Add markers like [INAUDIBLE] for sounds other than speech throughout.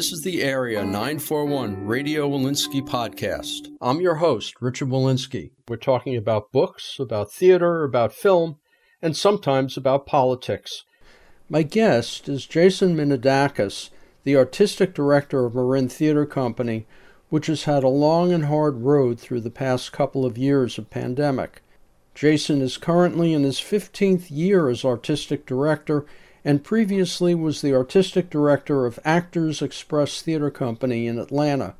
This is the Area 941 Radio Wolinsky podcast. I'm your host, Richard Wolinsky. We're talking about books, about theater, about film, and sometimes about politics. My guest is Jasson Minadakis, the artistic director of Marin Theater Company, which has had a long and hard road through the past couple of years of pandemic. Jason is currently in his 15th year as artistic director and previously was the artistic director of Actors Express Theater Company in Atlanta.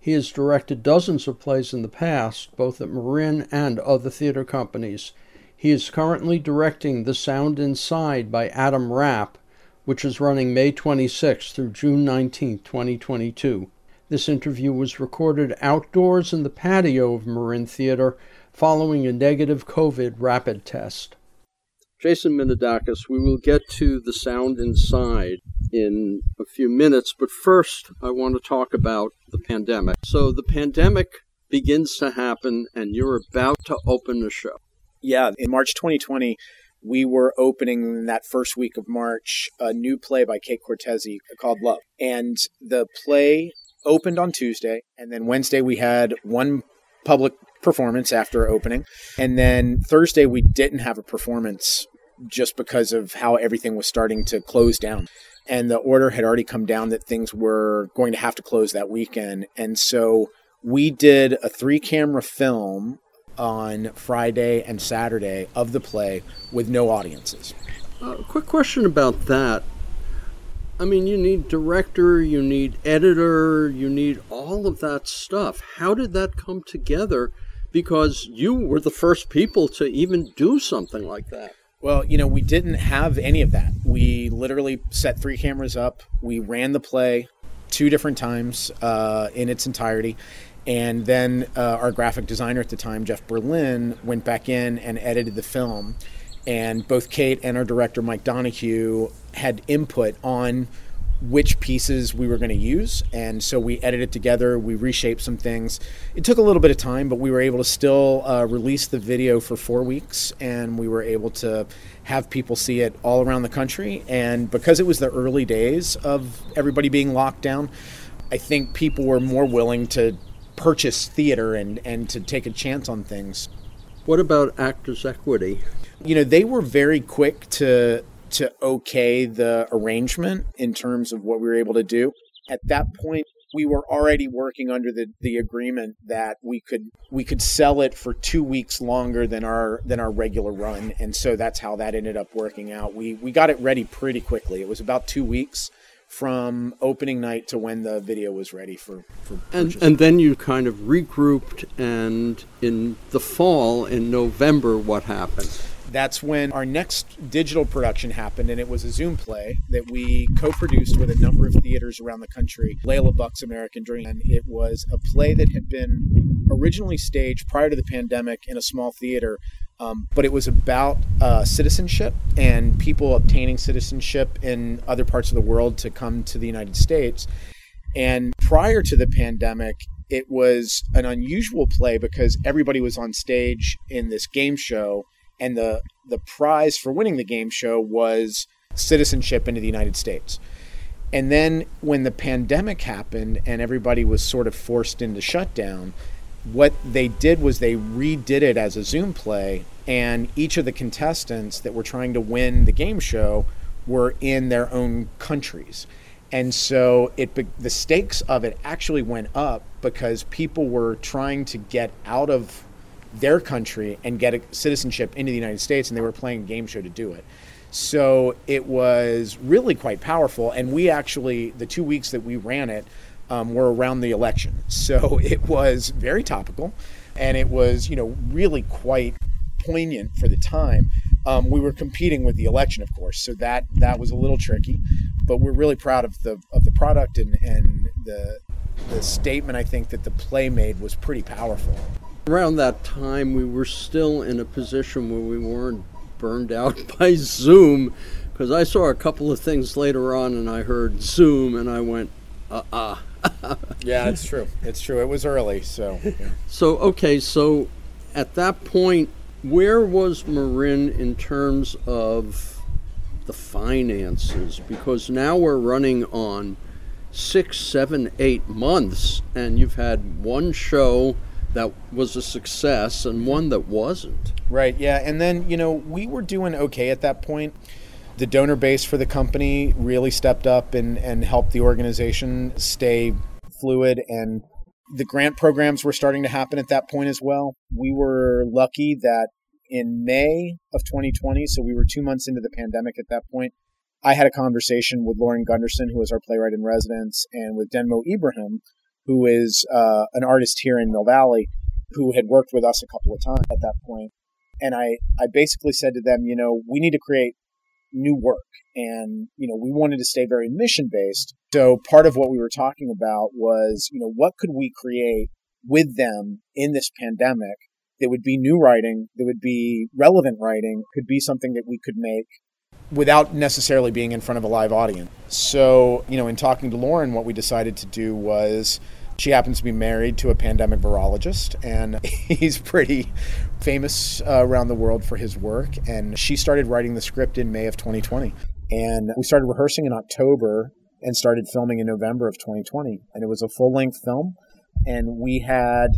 He has directed dozens of plays in the past, both at Marin and other theater companies. He is currently directing The Sound Inside by Adam Rapp, which is running May 26 through June 19, 2022. This interview was recorded outdoors in the patio of Marin Theater following a negative COVID rapid test. Jasson Minadakis, we will get to the sound inside in a few minutes, but first I want to talk about the pandemic. So the pandemic begins to happen, and you're about to open the show. Yeah, in March 2020, we were opening in that first week of March a new play by Kate Cortesi called Love. And the play opened on Tuesday, and then Wednesday we had one public performance after opening. And then Thursday, we didn't have a performance just because of how everything was starting to close down. And the order had already come down that things were going to have to close that weekend. And so we did a three camera film on Friday and Saturday of the play with no audiences. Uh, quick question about that. I mean, you need director, you need editor, you need all of that stuff. How did that come together? Because you were the first people to even do something like that. Well, you know, we didn't have any of that. We literally set three cameras up. We ran the play two different times uh, in its entirety. And then uh, our graphic designer at the time, Jeff Berlin, went back in and edited the film and both Kate and our director Mike Donahue had input on which pieces we were going to use and so we edited together we reshaped some things. It took a little bit of time but we were able to still uh, release the video for four weeks and we were able to have people see it all around the country and because it was the early days of everybody being locked down i think people were more willing to purchase theater and, and to take a chance on things. What about actors equity? You know, they were very quick to to okay the arrangement in terms of what we were able to do. At that point, we were already working under the, the agreement that we could we could sell it for two weeks longer than our than our regular run, and so that's how that ended up working out. We we got it ready pretty quickly. It was about two weeks from opening night to when the video was ready for, for and and then you kind of regrouped and in the fall in November what happened that's when our next digital production happened, and it was a Zoom play that we co produced with a number of theaters around the country, Leila Buck's American Dream. And it was a play that had been originally staged prior to the pandemic in a small theater. Um, but it was about uh, citizenship and people obtaining citizenship in other parts of the world to come to the United States. And prior to the pandemic, it was an unusual play because everybody was on stage in this game show and the the prize for winning the game show was citizenship into the United States. And then when the pandemic happened and everybody was sort of forced into shutdown, what they did was they redid it as a Zoom play, and each of the contestants that were trying to win the game show were in their own countries. And so it the stakes of it actually went up because people were trying to get out of their country and get a citizenship into the United States, and they were playing a game show to do it. So it was really quite powerful. And we actually, the two weeks that we ran it, um, were around the election. [LAUGHS] So it was very topical, and it was, you know, really quite poignant for the time. Um, we were competing with the election, of course, so that that was a little tricky. But we're really proud of the of the product and and the the statement I think that the play made was pretty powerful Around that time, we were still in a position where we weren't burned out [LAUGHS] by Zoom because I saw a couple of things later on and I heard Zoom and I went, uh uh [LAUGHS] yeah, it's true. It's true. It was early, so. Yeah. So, okay, so at that point, where was Marin in terms of the finances? Because now we're running on six, seven, eight months, and you've had one show that was a success and one that wasn't. Right, yeah. And then, you know, we were doing okay at that point. The donor base for the company really stepped up and, and helped the organization stay fluid and the grant programs were starting to happen at that point as well. We were lucky that in May of 2020, so we were two months into the pandemic at that point, I had a conversation with Lauren Gunderson, who is our playwright in residence, and with Denmo Ibrahim, who is uh, an artist here in Mill Valley, who had worked with us a couple of times at that point. And I, I basically said to them, you know, we need to create new work. And, you know, we wanted to stay very mission based. So part of what we were talking about was, you know, what could we create with them in this pandemic that would be new writing, that would be relevant writing, could be something that we could make without necessarily being in front of a live audience. So, you know, in talking to Lauren, what we decided to do was she happens to be married to a pandemic virologist, and [LAUGHS] he's pretty famous uh, around the world for his work. And she started writing the script in May of 2020. And we started rehearsing in October and started filming in November of 2020. And it was a full length film. And we had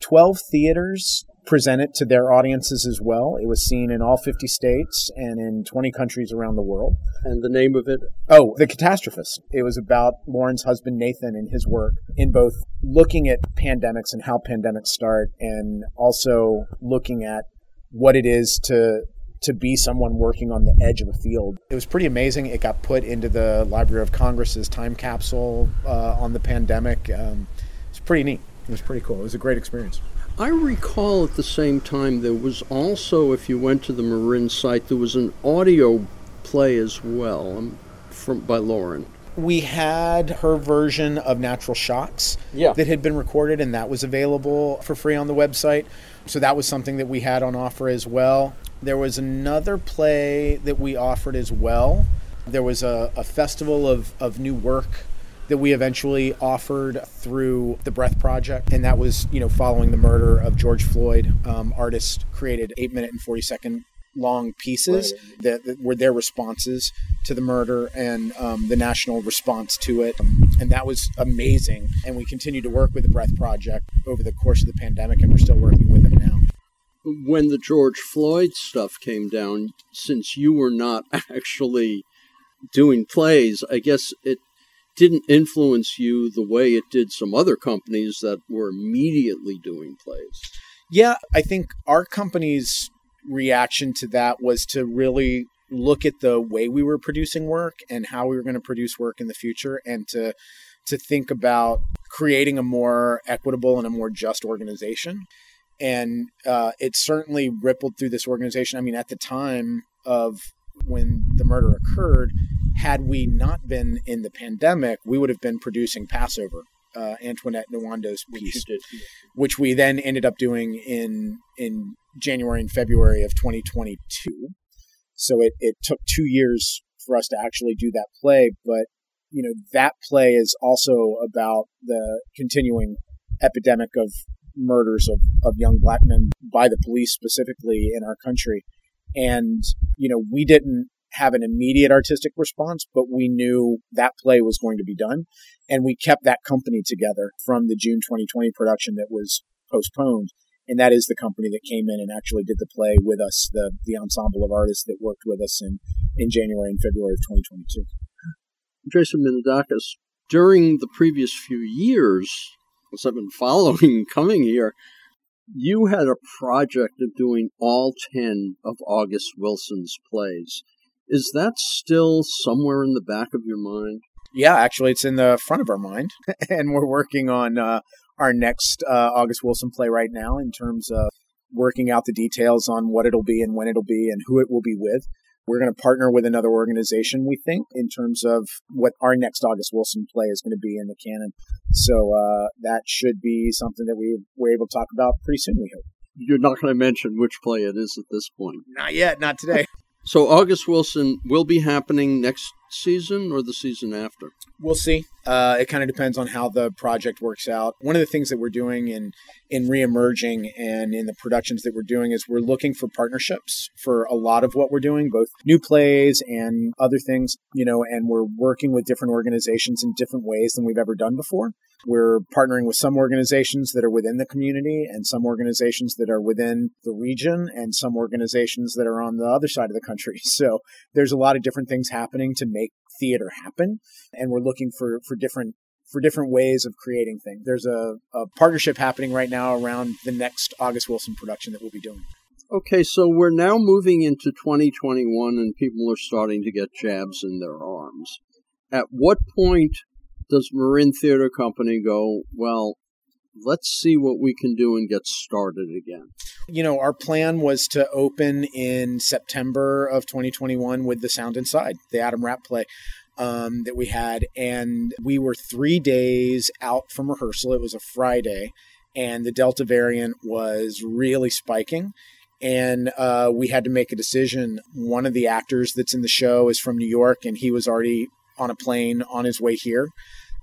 12 theaters present it to their audiences as well. It was seen in all 50 states and in 20 countries around the world. And the name of it? Oh, The Catastrophist. It was about Lauren's husband Nathan and his work in both looking at pandemics and how pandemics start and also looking at what it is to to be someone working on the edge of a field. It was pretty amazing. It got put into the Library of Congress's time capsule uh, on the pandemic. Um, it's pretty neat. It was pretty cool. It was a great experience. I recall at the same time there was also, if you went to the Marin site, there was an audio play as well um, from by Lauren. We had her version of Natural Shocks yeah. that had been recorded, and that was available for free on the website. So that was something that we had on offer as well. There was another play that we offered as well. There was a, a festival of, of new work that we eventually offered through the Breath Project, and that was you know following the murder of George Floyd. Um, artists created eight minute and forty second long pieces right. that, that, were their responses to the murder and um, the national response to it. And that was amazing. And we continued to work with the Breath Project over the course of the pandemic, and we're still working with them now. When the George Floyd stuff came down, since you were not [LAUGHS] actually doing plays, I guess it didn't influence you the way it did some other companies that were immediately doing plays. Yeah, I think our company's reaction to that was to really look at the way we were producing work and how we were going to produce work in the future and to to think about creating a more equitable and a more just organization and uh, it certainly rippled through this organization i mean at the time of when the murder occurred had we not been in the pandemic, we would have been producing Passover, uh, Antoinette Nwandu's piece, which, which, we then ended up doing in in January and February of 2022. So it, it took two years for us to actually do that play, but you know that play is also about the continuing epidemic of murders of, of young black men by the police specifically in our country. And, you know, we didn't have an immediate artistic response, but we knew that play was going to be done. And we kept that company together from the June 2020 production that was postponed. And that is the company that came in and actually did the play with us, the, the ensemble of artists that worked with us in, in January and February of 2022. Jasson Minadakis, during the previous few years, as I've been [LAUGHS] following coming here, you had a project of doing all 10 of August Wilson's plays. Is that still somewhere in the back of your mind? Yeah, actually, it's in the front of our mind. [LAUGHS] and we're working on uh, our next uh, August Wilson play right now in terms of working out the details on what it'll be and when it'll be and who it will be with. We're going to partner with another organization, we think, in terms of what our next August Wilson play is going to be in the canon. So uh, that should be something that we we're able to talk about pretty soon, we hope. You're not going to mention which play it is at this point. Not yet, not today. [LAUGHS] So August Wilson will be happening next season or the season after? We'll see. Uh, it kind of depends on how the project works out. One of the things that we're doing in in reemerging and in the productions that we're doing is we're looking for partnerships for a lot of what we're doing, both new plays and other things. You know, and we're working with different organizations in different ways than we've ever done before. We're partnering with some organizations that are within the community and some organizations that are within the region and some organizations that are on the other side of the country. [LAUGHS] So there's a lot of different things happening to make theater happen. And we're looking for, for different for different ways of creating things. There's a, a partnership happening right now around the next August Wilson production that we'll be doing. Okay, so we're now moving into 2021 and people are starting to get jabs in their arms. At what point does Marin Theater Company go, well, let's see what we can do and get started again? You know, our plan was to open in September of 2021 with The Sound Inside, the Adam Rapp play. Um, that we had, and we were three days out from rehearsal. It was a Friday, and the Delta variant was really spiking and uh, we had to make a decision. One of the actors that's in the show is from New York, and he was already on a plane on his way here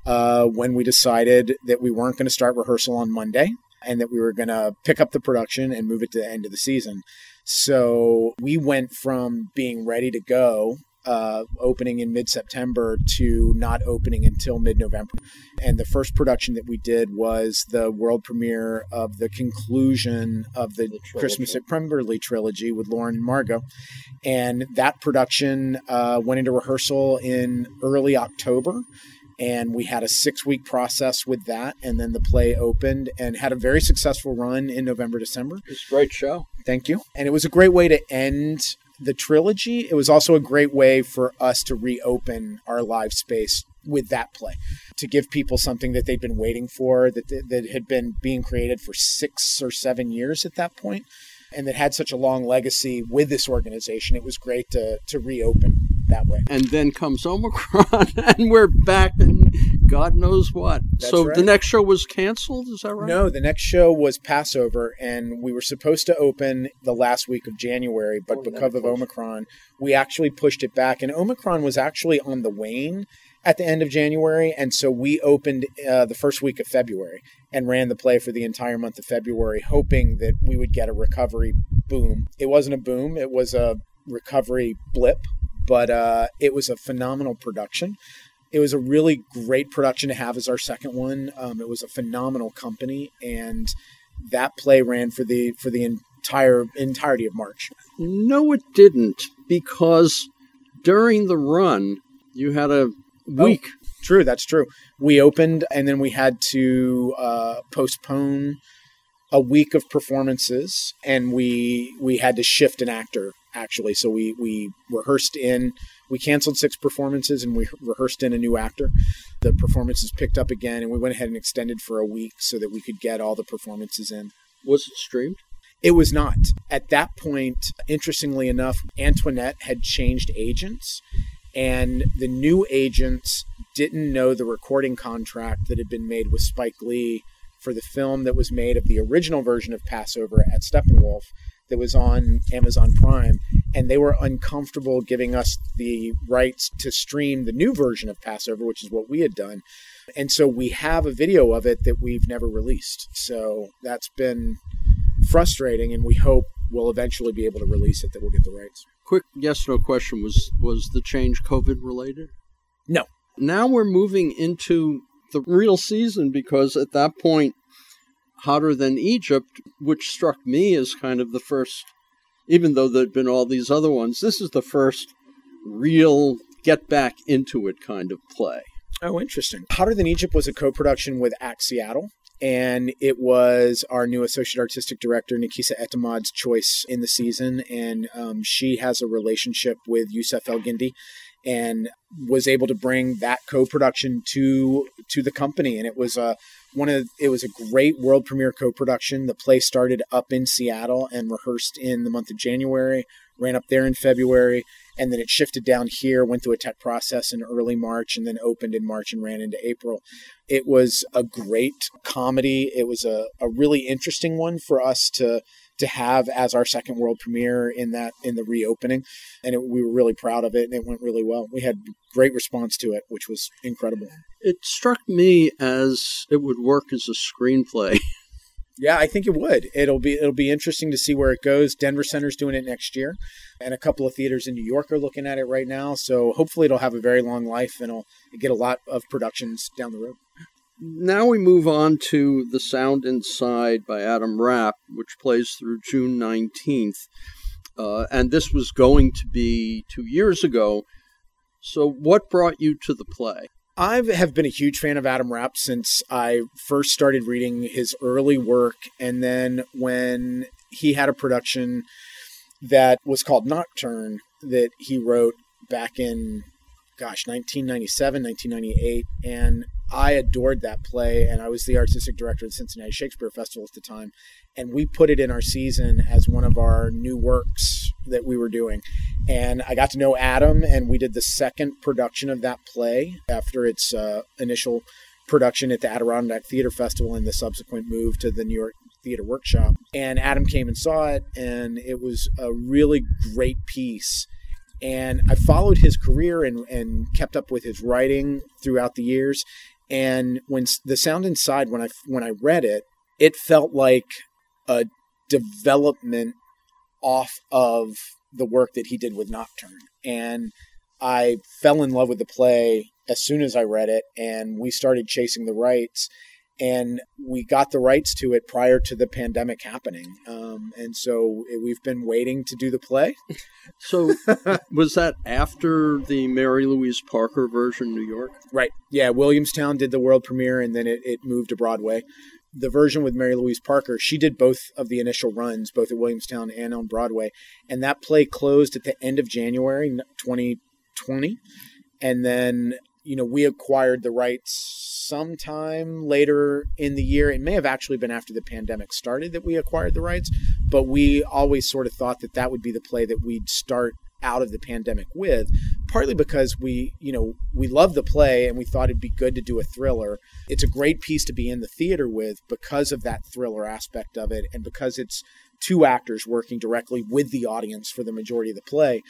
uh, when we decided that we weren't going to start rehearsal on Monday and that we were going to pick up the production and move it to the end of the season. So we went from being ready to go, uh, opening in mid September, to not opening until mid November. And the first production that we did was the world premiere of the conclusion of the, the Christmas at Pemberley trilogy with Lauren and Margot. And that production uh, went into rehearsal in early October. And we had a six week process with that. And then the play opened and had a very successful run in november december. It's a great show. Thank you. And it was a great way to end the trilogy it was also a great way for us to reopen our live space with that play to give people something that they'd been waiting for that, that had been being created for six or seven years at that point and that had such a long legacy with this organization it was great to, to reopen that way. And then comes Omicron, [LAUGHS] and we're back, and God knows what. That's so right. the next show was canceled. Is that right? No, the next show was Passover, and we were supposed to open the last week of January, but Oh, because of. Omicron, we actually pushed it back. And Omicron was actually on the wane at the end of January, and so we opened uh, the first week of February and ran the play for the entire month of February, hoping that we would get a recovery boom. It wasn't a boom; it was a recovery blip, but uh, it was a phenomenal production. It was a really great production to have as our second one. Um, it was a phenomenal company, and that play ran for the for the entire entirety of March. No, it didn't, because during the run you had a week. True, that's true. We opened, and then we had to uh, postpone a week of performances, and we we had to shift an actor actually. So we we rehearsed in. We canceled six performances and we rehearsed in a new actor. The performances picked up again, and we went ahead and extended for a week so that we could get all the performances in. Was it streamed? It was not. At that point, interestingly enough, Antoinette had changed agents, and the new agents didn't know the recording contract that had been made with Spike Lee for the film that was made of the original version of Passover at Steppenwolf that was on Amazon Prime, and they were uncomfortable giving us the rights to stream the new version of Passover, which is what we had done. And so we have a video of it that we've never released. So that's been frustrating, and we hope we'll eventually be able to release it, that we'll get the rights. Quick yes no question was was the change COVID related? No. Now we're moving into the real season because at that point Hotter Than Egypt, which struck me as kind of the first even though there'd been all these other ones, this is the first real get back into it kind of play. Oh, interesting. Hotter Than Egypt was a co production with Act Seattle. And it was our new associate artistic director, Nakissa Etemad's choice in the season. And um, she has a relationship with Yussef El Guindi and was able to bring that co-production to to the company and it was a one of it was a great world premiere co-production the play started up in Seattle and rehearsed in the month of January ran up there in February, and then it shifted down here, went through a tech process in early March, and then opened in March and ran into April. It was a great comedy. It was a, a really interesting one for us to to have as our second world premiere in that in the reopening, and it, we were really proud of it, and it went really well. We had great response to it, which was incredible. It struck me as it would work as a screenplay. [LAUGHS] Yeah, I think it would. It'll be it'll be interesting to see where it goes. Denver Center's doing it next year, and a couple of theaters in New York are looking at it right now. So hopefully it'll have a very long life and it'll get a lot of productions down the road. Now we move on to The Sound Inside by Adam Rapp, which plays through June 19th. Uh, and this was going to be two years ago. So, what brought you to the play? I have been a huge fan of Adam Rapp since I first started reading his early work. And then when he had a production that was called Nocturne that he wrote back in, gosh, 1997, 1998. And I adored that play, and I was the artistic director of the Cincinnati Shakespeare Festival at the time. And we put it in our season as one of our new works that we were doing. And I got to know Adam, and we did the second production of that play after its uh, initial production at the Adirondack Theater Festival and the subsequent move to the New York Theater Workshop. And Adam came and saw it, and it was a really great piece and I followed his career and, and kept up with his writing throughout the years. And when the sound inside, when I when I read it, it felt like a development off of the work that he did with Nocturne. And I fell in love with the play as soon as I read it, and we started chasing the rights and we got the rights to it prior to the pandemic happening. Um, and so we've been waiting to do the play. [LAUGHS] So was that after the Mary Louise Parker version, New York? Right. Yeah. Williamstown did the world premiere, and then it, it moved to Broadway. The version with Mary Louise Parker, she did both of the initial runs, both at Williamstown and on Broadway. And that play closed at the end of January 2020. And then, you know, we acquired the rights sometime later in the year. It may have actually been after the pandemic started that we acquired the rights, but we always sort of thought that that would be the play that we'd start out of the pandemic with partly because we you know we love the play and we thought it'd be good to do a thriller it's a great piece to be in the theater with because of that thriller aspect of it and because it's two actors working directly with the audience for the majority of the play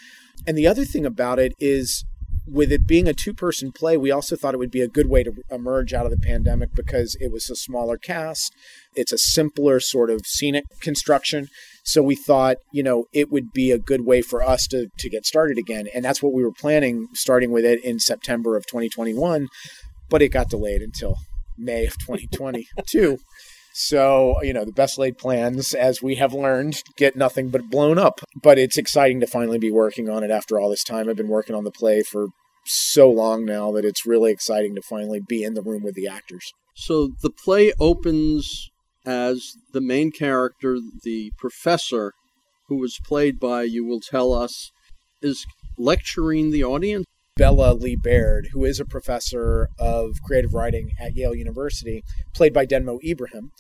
and the other thing about it is with it being a two person play, we also thought it would be a good way to emerge out of the pandemic because it was a smaller cast. It's a simpler sort of scenic construction. So we thought, you know, it would be a good way for us to, to get started again. And that's what we were planning, starting with it in September of 2021. But it got delayed until May of 2022. So, you know, the best laid plans, as we have learned, get nothing but blown up. But it's exciting to finally be working on it after all this time. I've been working on the play for so long now that it's really exciting to finally be in the room with the actors. So the play opens as the main character, the professor, who was played by, you will tell us, is lecturing the audience. Bella Lee Baird, who is a professor of creative writing at Yale University, played by Denmo Ibrahim.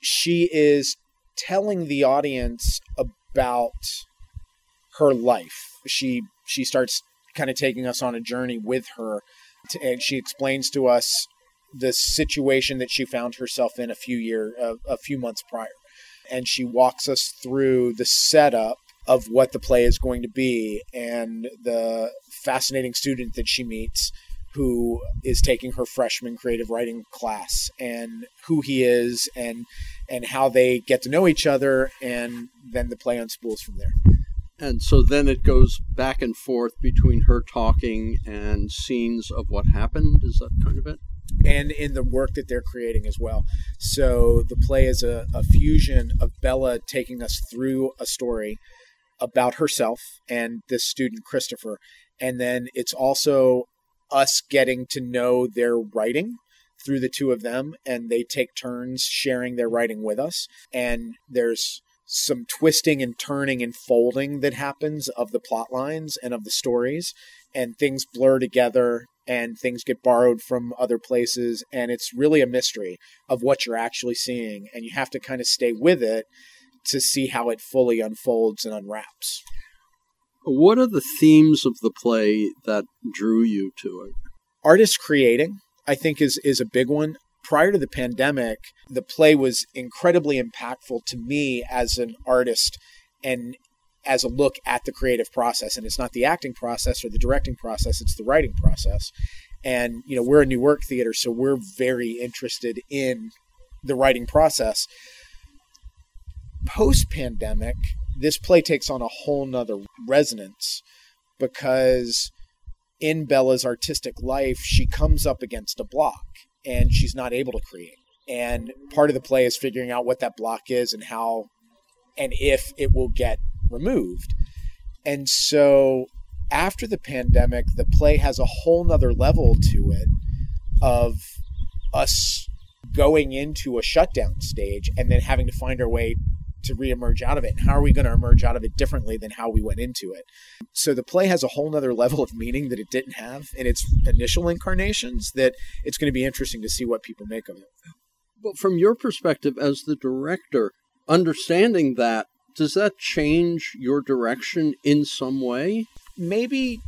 She is telling the audience about her life. She she starts kind of taking us on a journey with her. And she explains to us the situation that she found herself in a few year, a few months prior, and she walks us through the setup of what the play is going to be and the fascinating student that she meets who is taking her freshman creative writing class and who he is and and how they get to know each other and then the play unspools from there and so then it goes back and forth between her talking and scenes of what happened. Is that kind of it? And in the work that they're creating as well. So the play is a, a fusion of Bella taking us through a story about herself and this student, Christopher. And then it's also us getting to know their writing through the two of them. And they take turns sharing their writing with us. And there's some twisting and turning and folding that happens of the plot lines and of the stories and things blur together and things get borrowed from other places and it's really a mystery of what you're actually seeing and you have to kind of stay with it to see how it fully unfolds and unwraps What are the themes of the play that drew you to it? Artists creating, I think, is is a big one. Prior to the pandemic, the play was incredibly impactful to me as an artist and as a look at the creative process. And it's not the acting process or the directing process, it's the writing process. And, you know, we're a new work theater, so we're very interested in the writing process. Post pandemic, this play takes on a whole nother resonance because in Bella's artistic life, she comes up against a block and she's not able to create. And part of the play is figuring out what that block is and how and if it will get removed. And so after the pandemic, the play has a whole nother level to it of us going into a shutdown stage and then having to find our way to reemerge out of it. And how are we going to emerge out of it differently than how we went into it? So the play has a whole nother [LAUGHS] level of meaning that it didn't have in its initial incarnations that it's going to be interesting to see what people make of it. But from your perspective as the director, understanding that, does that change your direction in some way? Maybe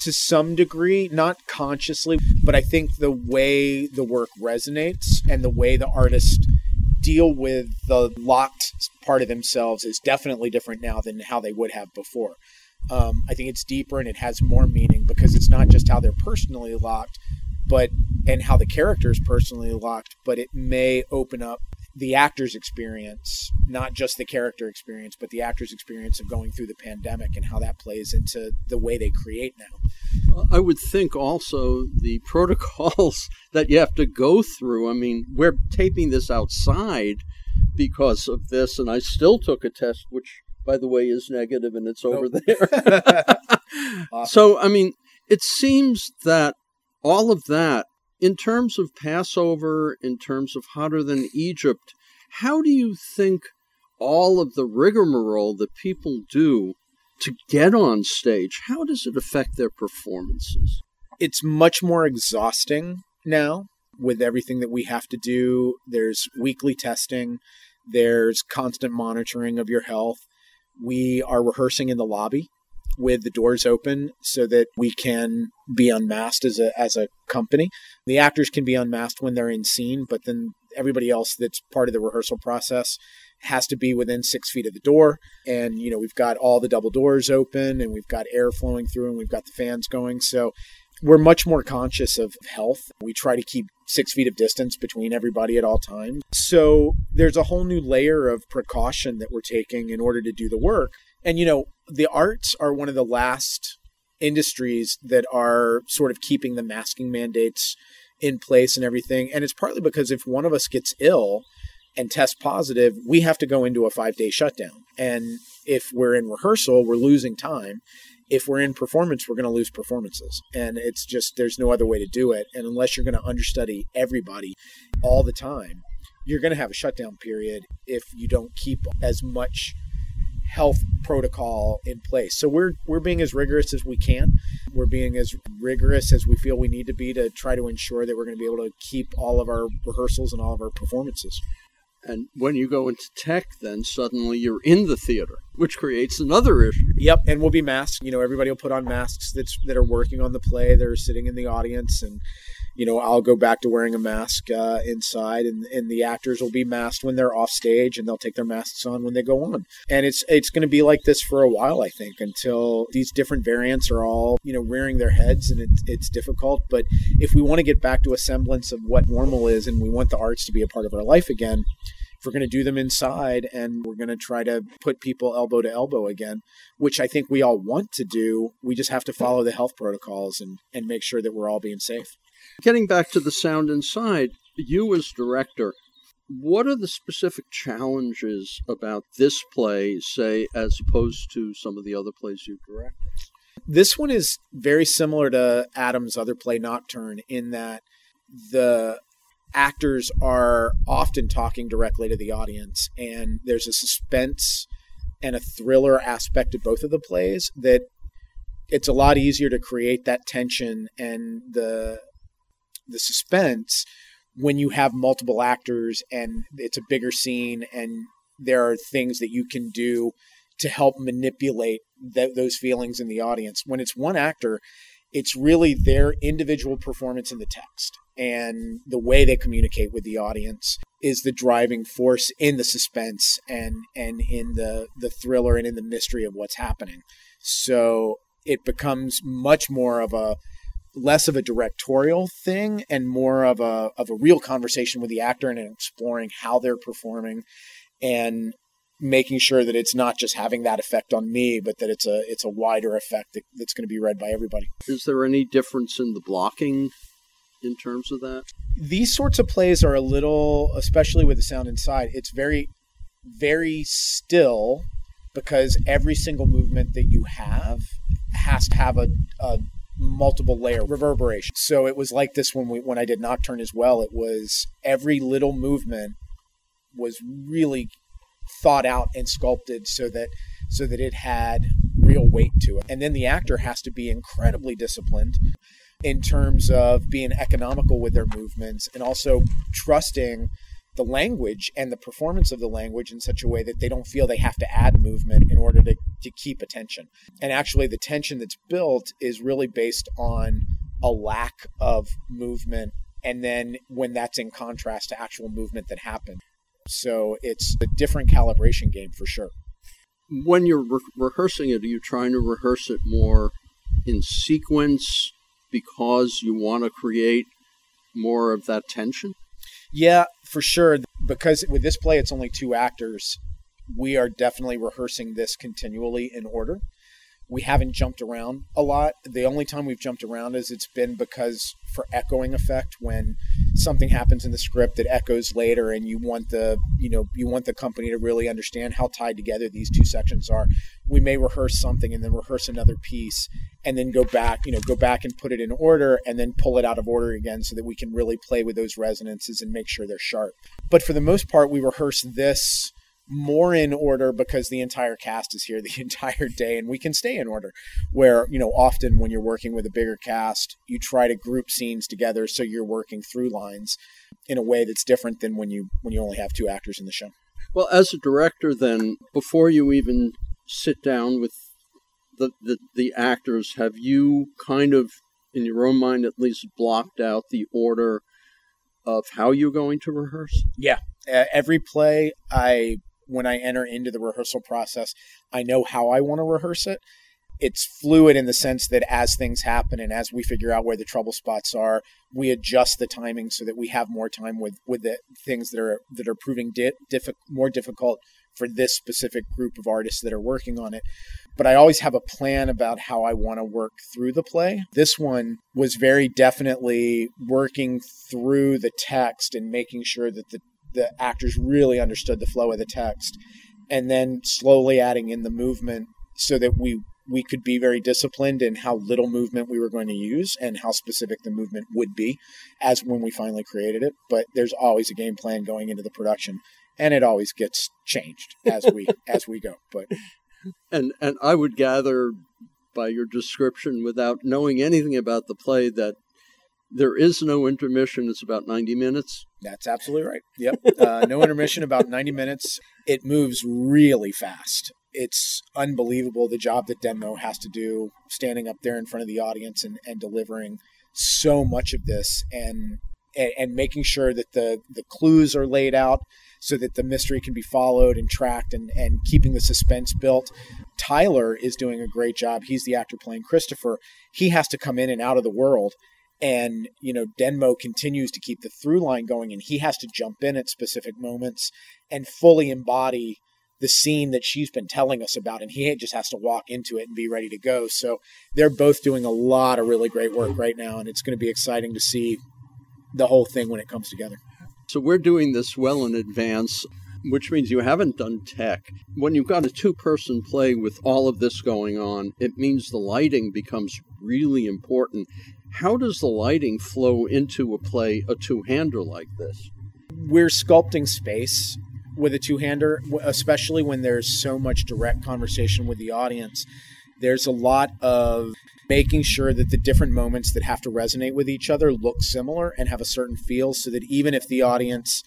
to some degree, not consciously, but I think the way the work resonates and the way the artist deal with the locked part of themselves is definitely different now than how they would have before. Um, I think it's deeper and it has more meaning because it's not just how they're personally locked, but and how the character is personally locked, but it may open up the actor's experience, not just the character experience, but the actor's experience of going through the pandemic and how that plays into the way they create now. I would think also the [LAUGHS] protocols that you have to go through. I mean, we're taping this outside because of this, and I still took a test, which, by the way, is negative and it's over oh. there. awesome. [LAUGHS] So, I mean, it seems that all of that in terms of Passover, in terms of hotter than Egypt, how do you think all of the rigmarole that people do to get on stage, how does it affect their performances? It's much more exhausting now with everything that we have to do. There's weekly testing, there's constant monitoring of your health. We are rehearsing in the lobby with the doors open so that we can be unmasked as a as a company. The actors can be unmasked when they're in scene, but then everybody else that's part of the rehearsal process has to be within six feet of the door. And you know we've got all the double doors open, and we've got air flowing through, and we've got the fans going. So we're much more conscious of health. We try to keep six feet of distance between everybody at all times. So there's a whole new layer of precaution that we're taking in order to do the work. And, you know, the arts are one of the last industries that are sort of keeping the masking mandates in place and everything. And it's partly because if one of us gets ill and tests positive, we have to go into a five day shutdown. And if we're in rehearsal, we're losing time. If we're in performance, we're going to lose performances. And it's just, there's no other way to do it. And unless you're going to understudy everybody all the time, you're going to have a shutdown period if you don't keep as much health protocol in place. So we're we're being as rigorous as we can. We're being as rigorous as we feel we need to be to try to ensure that we're going to be able to keep all of our rehearsals and all of our performances. And when you go into tech, then suddenly you're in the theater, which creates another issue. Yep, and we'll be masked. You know, everybody will put on masks that's that are working on the play. They're sitting in the audience, and you know, I'll go back to wearing a mask uh, inside, and, and the actors will be masked when they're off stage, and they'll take their masks on when they go on. And it's it's going to be like this for a while, I think, until these different variants are all you know rearing their heads, and it, it's difficult. But if we want to get back to a semblance of what normal is, and we want the arts to be a part of our life again, if we're going to do them inside and we're going to try to put people elbow to elbow again, which I think we all want to do, we just have to follow the health protocols and, and make sure that we're all being safe. Getting back to the sound inside, you as director, what are the specific challenges about this play, say, as opposed to some of the other plays you've directed? This one is very similar to Adam's other play, Nocturne, in that the actors are often talking directly to the audience, and there's a suspense and a thriller aspect to both of the plays that it's a lot easier to create that tension and the the suspense when you have multiple actors and it's a bigger scene and there are things that you can do to help manipulate th- those feelings in the audience. When it's one actor, it's really their individual performance in the text and the way they communicate with the audience is the driving force in the suspense and and in the the thriller and in the mystery of what's happening. So it becomes much more of a less of a directorial thing and more of a of a real conversation with the actor and exploring how they're performing and making sure that it's not just having that effect on me, but that it's a it's a wider effect that, that's going to be read by everybody. Is there any difference in the blocking in terms of that? These sorts of plays are a little, especially with the sound inside, it's very, very still because every single movement that you have has to have a, a multiple layer reverberation. So it was like this when we when I did Nocturne as well. It was every little movement was really thought out and sculpted so that so that it had real weight to it. And then the actor has to be incredibly disciplined in terms of being economical with their movements and also trusting the language and the performance of the language in such a way that they don't feel they have to add movement in order to, to keep attention. And actually, the tension that's built is really based on a lack of movement. And then when that's in contrast to actual movement that happened. So it's a different calibration game for sure. When you're re- rehearsing it, are you trying to rehearse it more in sequence because you want to create more of that tension? Yeah, for sure. Because with this play, it's only two actors. We are definitely rehearsing this continually in order. We haven't jumped around a lot. The only time we've jumped around is it's been because for echoing effect when something happens in the script that echoes later and you want the you know you want the company to really understand how tied together these two sections are we may rehearse something and then rehearse another piece and then go back you know go back and put it in order and then pull it out of order again so that we can really play with those resonances and make sure they're sharp. But for the most part we rehearse this more in order because the entire cast is here [LAUGHS] the entire day and we can stay in order. Where you know often when you're working with a bigger cast you try to group scenes together so you're working through lines in a way that's different than when you when you only have two actors in the show. Well as a director then before you even sit down with the the, the actors have you kind of in your own mind at least blocked out the order of how you're going to rehearse yeah uh, every play i when I enter into the rehearsal process, I know how I want to rehearse it. It's fluid in the sense that as things happen and as we figure out where the trouble spots are, we adjust the timing so that we have more time with with the things that are that are proving di- more difficult for this specific group of artists that are working on it. But I always have a plan about how I want to work through the play. This one was very definitely working through the text and making sure that the the actors really understood the flow of the text and then slowly adding in the movement so that we we could be very disciplined in how little movement we were going to use and how specific the movement would be as when we finally created it but there's always a game plan going into the production and it always gets changed as we [LAUGHS] as we go but and and I would gather by your description without knowing anything about the play that there is no intermission. It's about 90 minutes. That's absolutely right. Yep. Uh, no intermission, about 90 minutes. It moves really fast. It's unbelievable the job that Denmo has to do standing up there in front of the audience and, and delivering so much of this and, and, and making sure that the, the clues are laid out so that the mystery can be followed and tracked and, and keeping the suspense built. Tyler is doing a great job. He's the actor playing Christopher. He has to come in and out of the world and you know denmo continues to keep the through line going and he has to jump in at specific moments and fully embody the scene that she's been telling us about and he just has to walk into it and be ready to go so they're both doing a lot of really great work right now and it's going to be exciting to see the whole thing when it comes together so we're doing this well in advance which means you haven't done tech. When you've got a two person play with all of this going on, it means the lighting becomes really important. How does the lighting flow into a play, a two hander like this? We're sculpting space with a two hander, especially when there's so much direct conversation with the audience. There's a lot of making sure that the different moments that have to resonate with each other look similar and have a certain feel so that even if the audience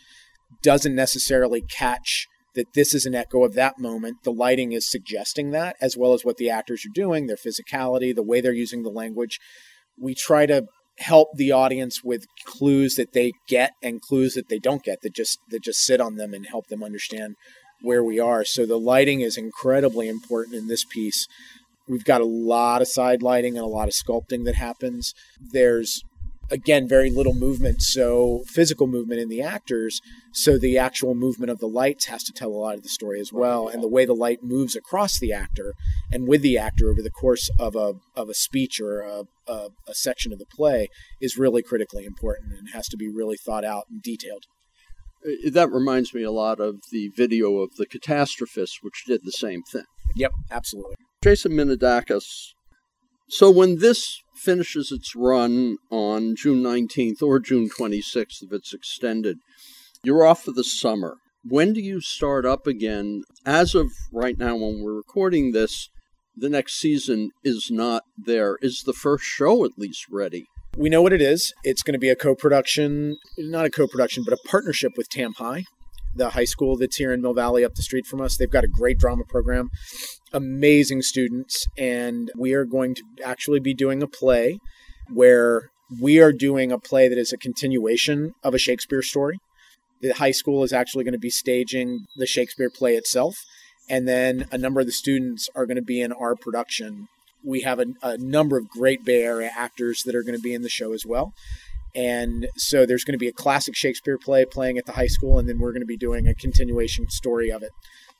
doesn't necessarily catch that this is an echo of that moment. The lighting is suggesting that, as well as what the actors are doing, their physicality, the way they're using the language. We try to help the audience with clues that they get and clues that they don't get that just that just sit on them and help them understand where we are. So the lighting is incredibly important in this piece. We've got a lot of side lighting and a lot of sculpting that happens. There's again very little movement so physical movement in the actors so the actual movement of the lights has to tell a lot of the story as well and the way the light moves across the actor and with the actor over the course of a of a speech or a, a, a section of the play is really critically important and has to be really thought out and detailed. That reminds me a lot of the video of the catastrophists which did the same thing. Yep absolutely. Jasson Minadakis so when this finishes its run on June 19th or June 26th if it's extended, you're off for the summer. When do you start up again? As of right now, when we're recording this, the next season is not there. Is the first show at least ready? We know what it is. It's going to be a co production, not a co production, but a partnership with Tam High the high school that's here in Mill Valley up the street from us. They've got a great drama program, amazing students, and we are going to actually be doing a play where we are doing a play that is a continuation of a Shakespeare story. The high school is actually going to be staging the Shakespeare play itself, and then a number of the students are going to be in our production. We have a, a number of great Bay Area actors that are going to be in the show as well. And so there's going to be a classic Shakespeare play playing at the high school, and then we're going to be doing a continuation story of it.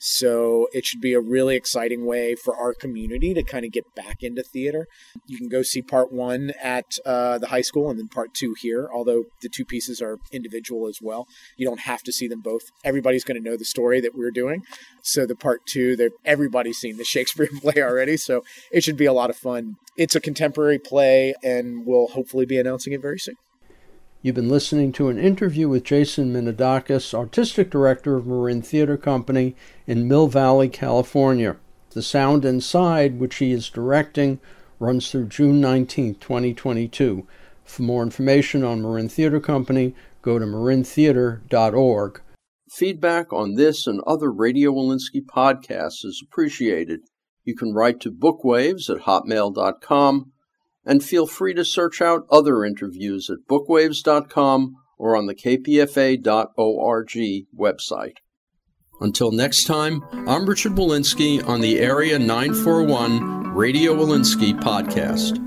So it should be a really exciting way for our community to kind of get back into theater. You can go see part one at uh, the high school and then part two here, although the two pieces are individual as well. You don't have to see them both. Everybody's going to know the story that we're doing. So the part two, everybody's seen the [LAUGHS] Shakespeare play already. So it should be a lot of fun. It's a contemporary play, and we'll hopefully be announcing it very soon. You've been listening to an interview with Jasson Minadakis, Artistic Director of Marin Theatre Company in Mill Valley, California. The Sound Inside, which he is directing, runs through June 19, 2022. For more information on Marin Theatre Company, go to marintheatre.org. Feedback on this and other Radio Wolinsky podcasts is appreciated. You can write to bookwaves at hotmail.com and feel free to search out other interviews at bookwaves.com or on the kpfa.org website. Until next time, I'm Richard Wolinsky on the Area 941 Radio Wolinsky podcast.